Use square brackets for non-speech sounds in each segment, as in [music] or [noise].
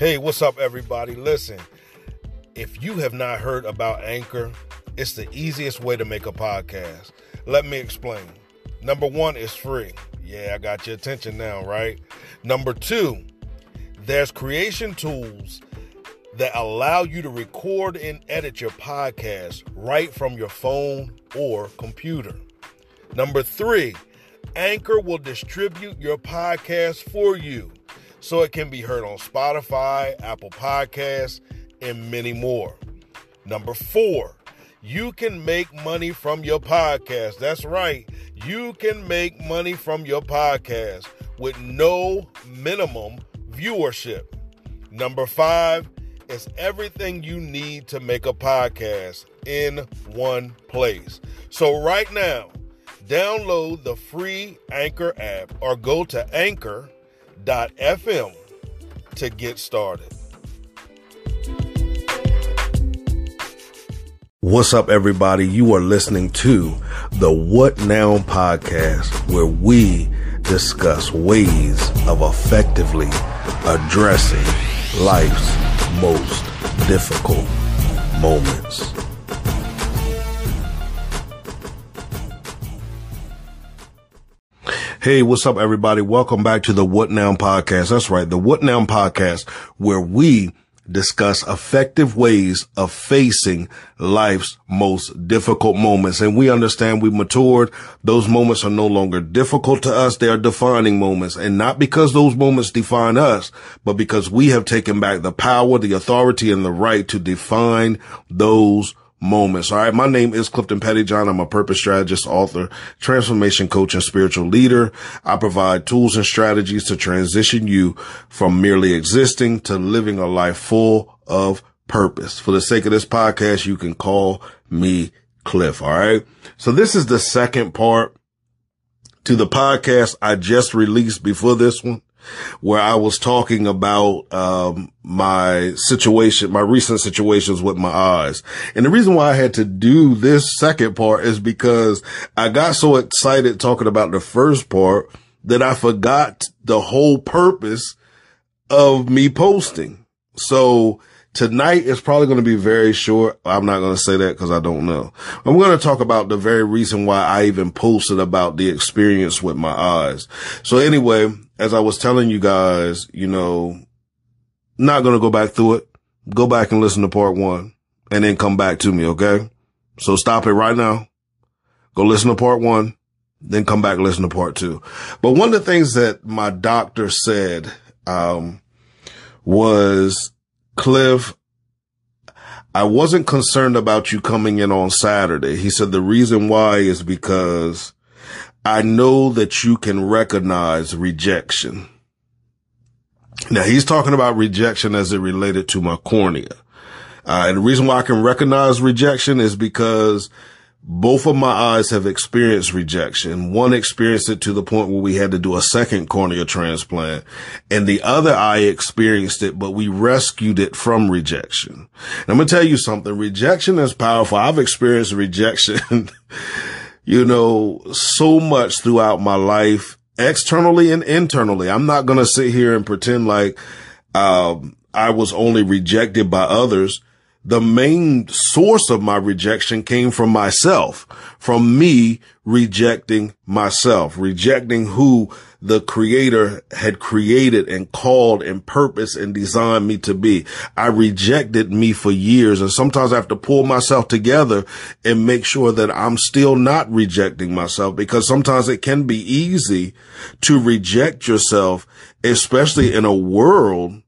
Hey, what's up, everybody? Listen, if you have not heard about Anchor, it's the easiest way to make a podcast. Let me explain. Number one, it's free. Yeah, I got your attention now, right? Number two, there's creation tools that allow you to record and edit your podcast right from your phone or computer. Number three, Anchor will distribute your podcast for you so it can be heard on Spotify, Apple Podcasts, and many more. Number four, you can make money from your podcast. That's right. You can make money from your podcast with no minimum viewership. Number five is everything you need to make a podcast in one place. So, right now, download the free Anchor app or go to Anchor anchor.fm to get started. What's up, everybody? You are listening to the What Now podcast, where we discuss ways of effectively addressing life's most difficult moments. Hey, what's up, everybody? Welcome back to the What Now podcast. That's right. The What Now podcast, where we discuss effective ways of facing life's most difficult moments. And we understand we've matured. Those moments are no longer difficult to us. They are defining moments. And not because those moments define us, but because we have taken back the power, the authority, and the right to define those moments. All right. My name is Clifton Pettyjohn. I'm a purpose strategist, author, transformation coach, and spiritual leader. I provide tools and strategies to transition you from merely existing to living a life full of purpose. For the sake of this podcast, you can call me Cliff. All right. So this is the second part to the podcast I just released before this one where I was talking about um, my situation, my recent situations with my eyes. And the reason why I had to do this second part is because I got so excited talking about the first part that I forgot the whole purpose of me posting. So Tonight is probably going to be very short. I'm not going to say that because I don't know. I'm going to talk about the very reason why I even posted about the experience with my eyes. So anyway, as I was telling you guys, you know, not going to go back through it. Go back and listen to part one and then come back to me. Okay. So stop it right now. Go listen to part one, then come back and listen to part two. But one of the things that my doctor said, um, was Cliff, I wasn't concerned about you coming in on Saturday. He said the reason why is because I know that you can recognize rejection. Now he's talking about rejection as it related to my cornea. Uh, and the reason why I can recognize rejection is because both of my eyes have experienced rejection. One experienced it to the point where we had to do a second cornea transplant and the other eye experienced it, but we rescued it from rejection. And I'm going to tell you something. Rejection is powerful. I've experienced rejection, [laughs] you know, so much throughout my life, externally and internally. I'm not going to sit here and pretend like, um, I was only rejected by others the main source of my rejection came from myself, from me rejecting myself, rejecting who the creator had created and called and purposed and designed me to be. I rejected me for years. And sometimes I have to pull myself together and make sure that I'm still not rejecting myself because sometimes it can be easy to reject yourself, especially in a world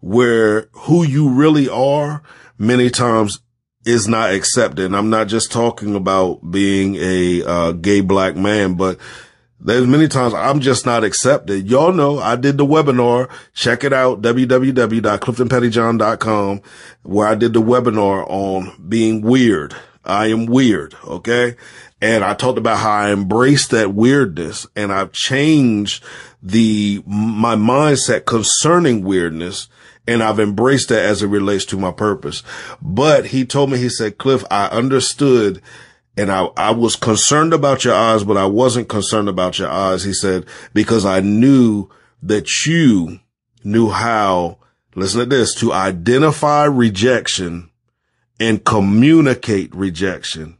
where who you really are many times is not accepted. And I'm not just talking about being a uh, gay black man, but there's many times I'm just not accepted. Y'all know I did the webinar. Check it out. www.cliftonpettyjohn.com where I did the webinar on being weird. I am weird. Okay. And I talked about how I embraced that weirdness and I've changed the, my mindset concerning weirdness and I've embraced that as it relates to my purpose. But he told me, he said, Cliff, I understood and I, I was concerned about your eyes, but I wasn't concerned about your eyes. He said, because I knew that you knew how, listen to this, to identify rejection and communicate rejection.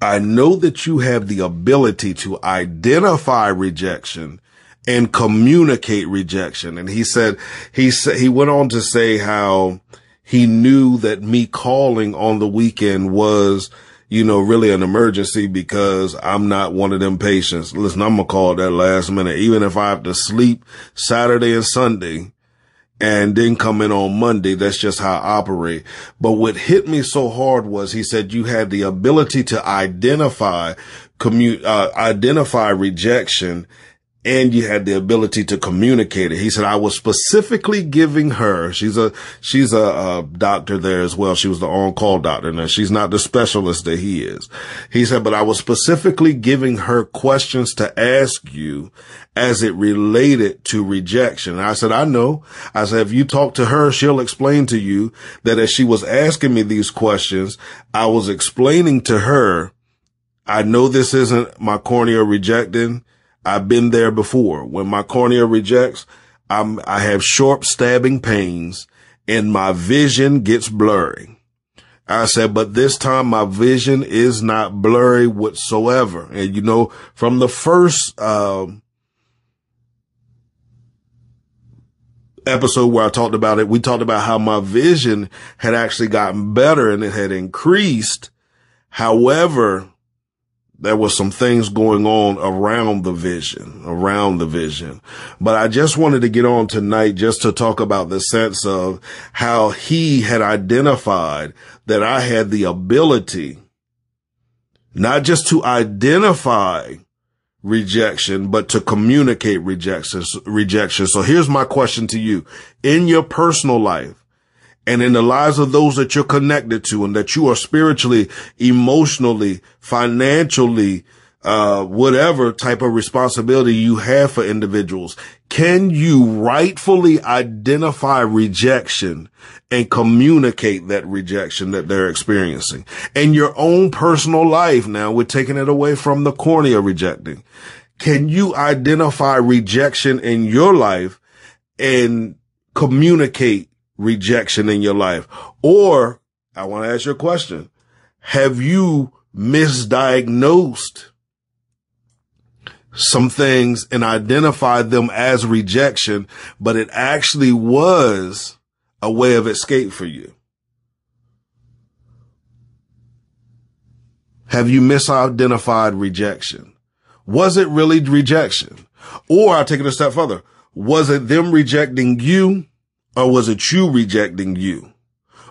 I know that you have the ability to identify rejection and communicate rejection. And he said, he said, he went on to say how he knew that me calling on the weekend was, you know, really an emergency because I'm not one of them patients. Listen, I'm gonna call that last minute, even if I have to sleep Saturday and Sunday and then come in on Monday. That's just how I operate. But what hit me so hard was he said you had the ability to identify commute, uh, identify rejection and you had the ability to communicate it. He said, I was specifically giving her, she's a, she's a, a doctor there as well. She was the on-call doctor. Now she's not the specialist that he is. He said, but I was specifically giving her questions to ask you as it related to rejection. And I said, I know. I said, if you talk to her, she'll explain to you that as she was asking me these questions, I was explaining to her, I know this isn't my cornea rejecting I've been there before. When my cornea rejects, I'm, I have sharp stabbing pains and my vision gets blurry. I said, but this time my vision is not blurry whatsoever. And you know, from the first, uh, episode where I talked about it, we talked about how my vision had actually gotten better and it had increased. However, there was some things going on around the vision, around the vision. But I just wanted to get on tonight just to talk about the sense of how he had identified that I had the ability not just to identify rejection, but to communicate rejection, rejection. So here's my question to you. In your personal life, and in the lives of those that you're connected to and that you are spiritually, emotionally, financially, uh, whatever type of responsibility you have for individuals. Can you rightfully identify rejection and communicate that rejection that they're experiencing? In your own personal life now, we're taking it away from the cornea rejecting. Can you identify rejection in your life and communicate rejection in your life? Or I want to ask you a question. Have you misdiagnosed some things and identified them as rejection, but it actually was a way of escape for you? Have you misidentified rejection? Was it really rejection? Or I'll take it a step further. Was it them rejecting you or was it you rejecting you?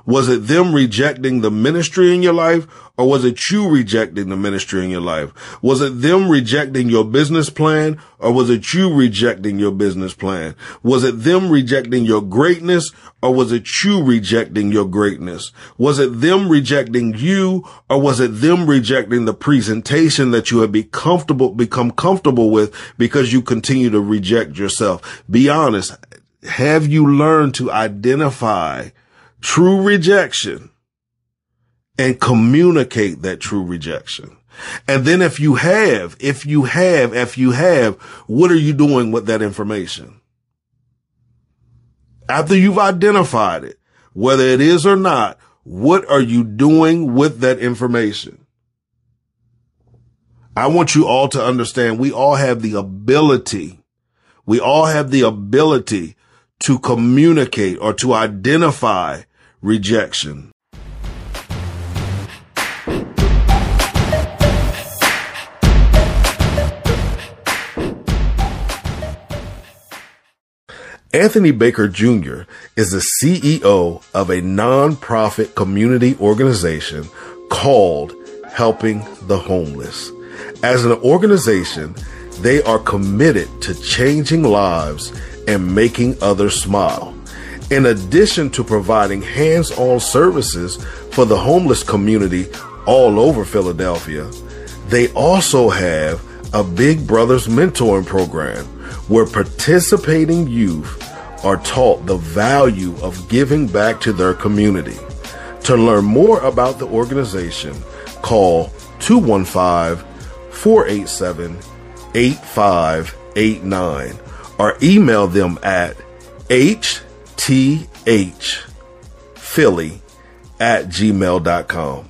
Was it them rejecting the ministry in your life or was it you rejecting the ministry in your life? Was it them rejecting your business plan or was it you rejecting your business plan? Was it them rejecting your greatness or was it you rejecting your greatness? Was it them rejecting you or was it them rejecting the presentation that you have be comfortable, become comfortable with because you continue to reject yourself? Be honest. Have you learned to identify true rejection and communicate that true rejection? And then if you have, if you have, if you have, what are you doing with that information? after you've identified it, whether it is or not, what are you doing with that information? I want you all to understand we all have the ability, we all have the ability to communicate or to identify rejection. Anthony Baker Jr. is the CEO of a nonprofit community organization called Helping the Homeless. As an organization, they are committed to changing lives and making others smile. In addition to providing hands on services for the homeless community all over Philadelphia, they also have a Big Brothers mentoring program where participating youth are taught the value of giving back to their community. To learn more about the organization, call 215 487 8589 or email them at hthphilly at gmail.com.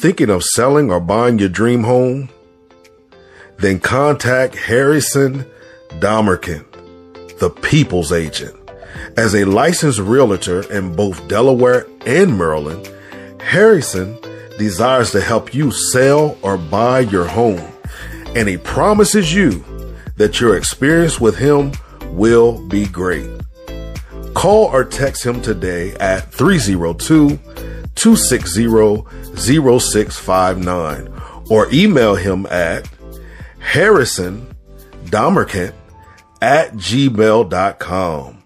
thinking of selling or buying your dream home? Then contact Harrison Domerkin, the people's agent. As a licensed realtor in both Delaware and Maryland, Harrison desires to help you sell or buy your home, and he promises you that your experience with him will be great. Call or text him today at 302 260 0659 or email him at harrison domerkent at gmail.com.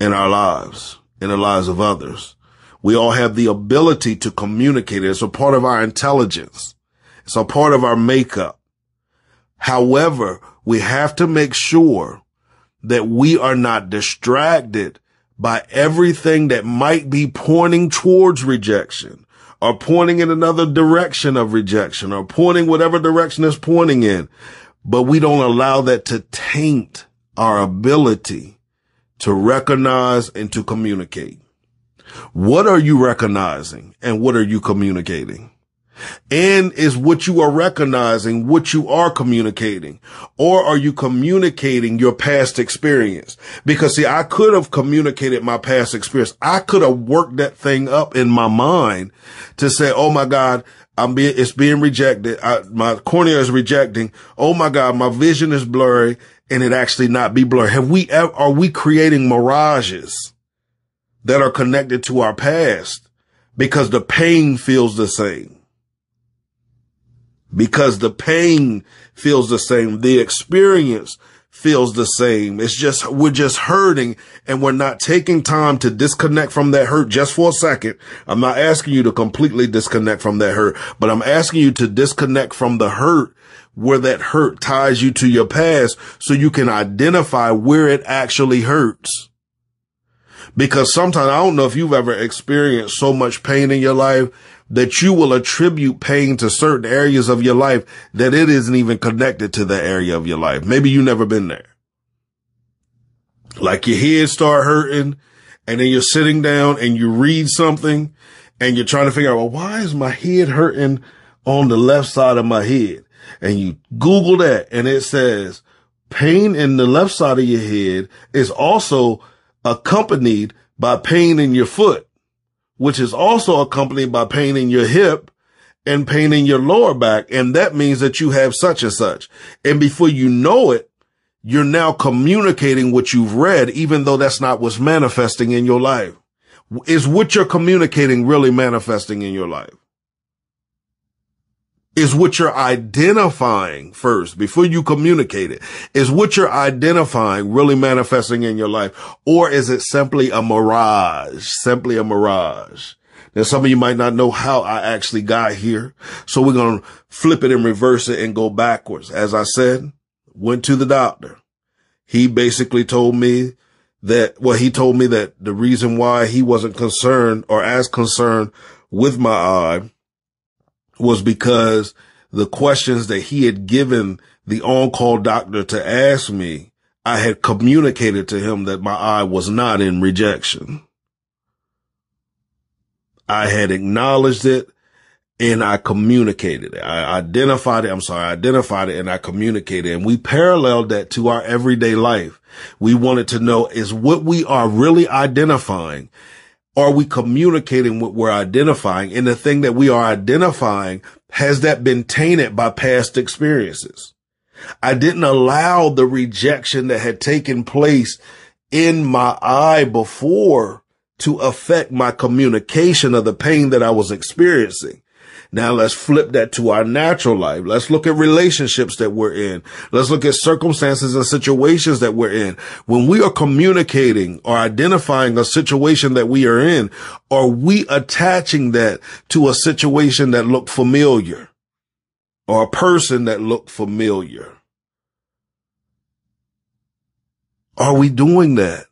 In our lives, in the lives of others, we all have the ability to communicate. It's a part of our intelligence. It's a part of our makeup. However, we have to make sure that we are not distracted by everything that might be pointing towards rejection or pointing in another direction of rejection or pointing whatever direction is pointing in. But we don't allow that to taint our ability to recognize and to communicate. What are you recognizing and what are you communicating? And is what you are recognizing what you are communicating? Or are you communicating your past experience? Because see, I could have communicated my past experience. I could have worked that thing up in my mind to say, Oh my God, I'm being, it's being rejected. I, my cornea is rejecting. Oh my God, my vision is blurry and it actually not be blurry. Have we, ever, are we creating mirages that are connected to our past because the pain feels the same? Because the pain feels the same. The experience feels the same. It's just, we're just hurting and we're not taking time to disconnect from that hurt just for a second. I'm not asking you to completely disconnect from that hurt, but I'm asking you to disconnect from the hurt where that hurt ties you to your past so you can identify where it actually hurts. Because sometimes I don't know if you've ever experienced so much pain in your life that you will attribute pain to certain areas of your life that it isn't even connected to the area of your life. Maybe you never been there. Like your head start hurting and then you're sitting down and you read something and you're trying to figure out, well, why is my head hurting on the left side of my head? And you Google that and it says pain in the left side of your head is also accompanied by pain in your foot which is also accompanied by pain in your hip and pain in your lower back. And that means that you have such and such. And before you know it, you're now communicating what you've read, even though that's not what's manifesting in your life. Is what you're communicating really manifesting in your life? Is what you're identifying first before you communicate it. Is what you're identifying really manifesting in your life? Or is it simply a mirage? Simply a mirage. Now, some of you might not know how I actually got here. So we're going to flip it and reverse it and go backwards. As I said, went to the doctor. He basically told me that, well, he told me that the reason why he wasn't concerned or as concerned with my eye was because the questions that he had given the on-call doctor to ask me, I had communicated to him that my eye was not in rejection. I had acknowledged it and I communicated it. I identified it. I'm sorry. I identified it and I communicated it. and we paralleled that to our everyday life. We wanted to know is what we are really identifying are we communicating what we're identifying? And the thing that we are identifying, has that been tainted by past experiences? I didn't allow the rejection that had taken place in my eye before to affect my communication of the pain that I was experiencing. Now let's flip that to our natural life. Let's look at relationships that we're in. Let's look at circumstances and situations that we're in. When we are communicating or identifying a situation that we are in, are we attaching that to a situation that looked familiar or a person that looked familiar? Are we doing that?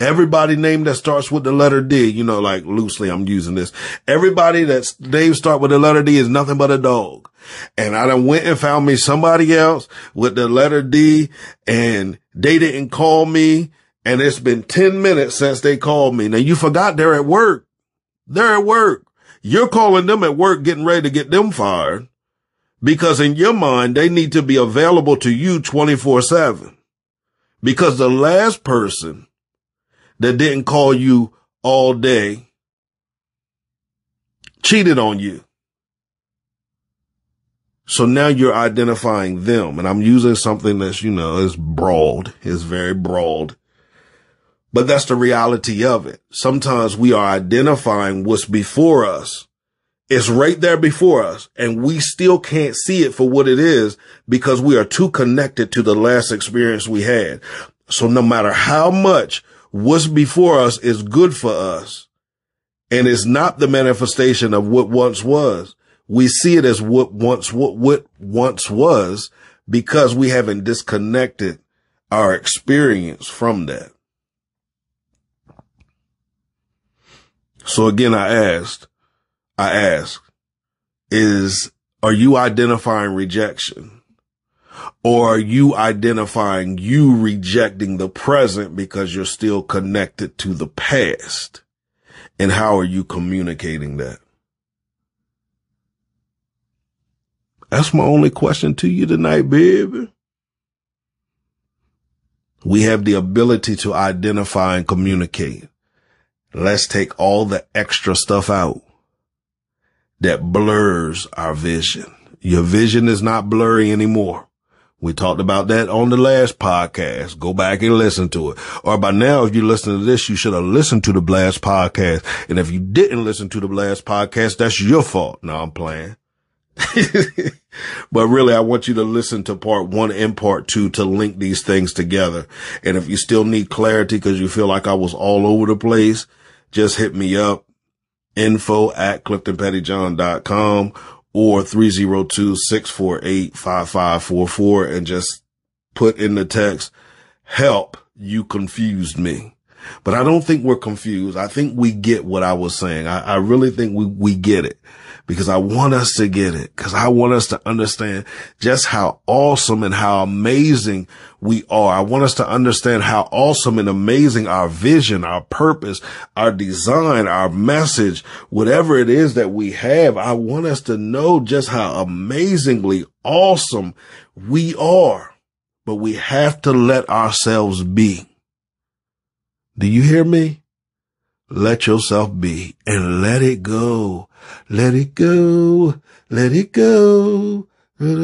Everybody name that starts with the letter D, you know, like loosely I'm using this. Everybody that's name start with the letter D is nothing but a dog. And I done went and found me somebody else with the letter D and they didn't call me. And it's been 10 minutes since they called me. Now you forgot they're at work. They're at work. You're calling them at work, getting ready to get them fired because in your mind, they need to be available to you 24 seven because the last person that didn't call you all day cheated on you. So now you're identifying them and I'm using something that's, you know, is broad, is very broad, but that's the reality of it. Sometimes we are identifying what's before us. It's right there before us and we still can't see it for what it is because we are too connected to the last experience we had. So no matter how much what's before us is good for us and it's not the manifestation of what once was. We see it as what once, what, what once was because we haven't disconnected our experience from that. So again, I asked, I ask, is, are you identifying rejection? Or are you identifying you rejecting the present because you're still connected to the past? And how are you communicating that? That's my only question to you tonight, baby. We have the ability to identify and communicate. Let's take all the extra stuff out that blurs our vision. Your vision is not blurry anymore. We talked about that on the last podcast. Go back and listen to it. Or by now, if you listen to this, you should have listened to the last podcast. And if you didn't listen to the last podcast, that's your fault. No, I'm playing. [laughs] but really, I want you to listen to part one and part two to link these things together. And if you still need clarity because you feel like I was all over the place, just hit me up. Info at cliftonpettyjohn.com or 302-648-5544 and just put in the text, help, you confused me. But I don't think we're confused. I think we get what I was saying. I, I really think we, we get it because I want us to get it because I want us to understand just how awesome and how amazing we are. I want us to understand how awesome and amazing our vision, our purpose, our design, our message, whatever it is that we have. I want us to know just how amazingly awesome we are, but we have to let ourselves be. Do you hear me? Let yourself be and let it go. Let it go. Let it go. Let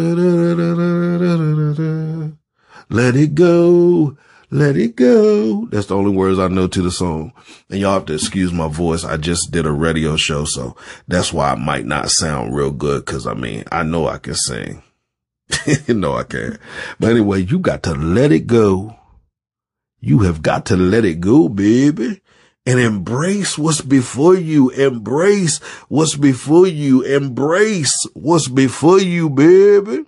it go. let it go. That's the only words I know to the song. And y'all have to excuse my voice. I just did a radio show, so that's why I might not sound real good. Cause I mean, I know I can sing. [laughs] know I can't. But anyway, you got to let it go. You have got to let it go, baby. And embrace what's before you. Embrace what's before you. Embrace what's before you, baby.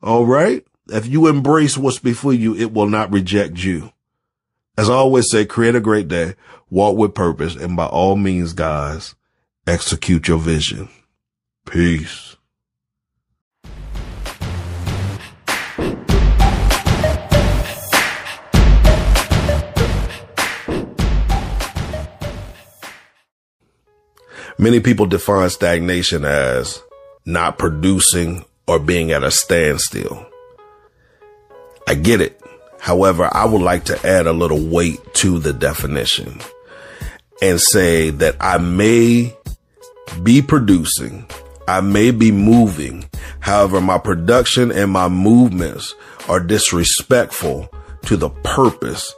All right. If you embrace what's before you, it will not reject you. As I always say, create a great day, walk with purpose, and by all means, guys, execute your vision. Peace. Many people define stagnation as not producing or being at a standstill. I get it. However, I would like to add a little weight to the definition and say that I may be producing, I may be moving. However, my production and my movements are disrespectful to the purpose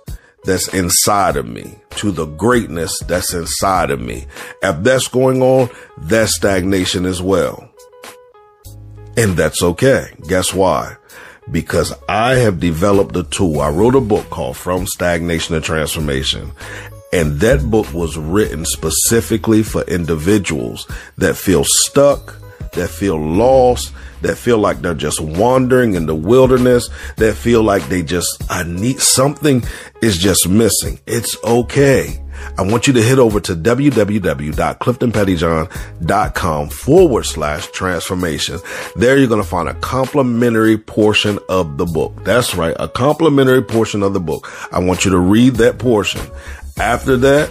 that's inside of me, to the greatness that's inside of me. If that's going on, that's stagnation as well. And that's okay. Guess why? Because I have developed a tool. I wrote a book called From Stagnation to Transformation. And that book was written specifically for individuals that feel stuck, that feel lost, that feel like they're just wandering in the wilderness, that feel like they just, I need something is just missing. It's okay. I want you to head over to www.cliftonpettyjohn.com forward slash transformation. There you're going to find a complimentary portion of the book. That's right. A complimentary portion of the book. I want you to read that portion. After that,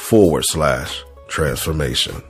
forward slash transformation.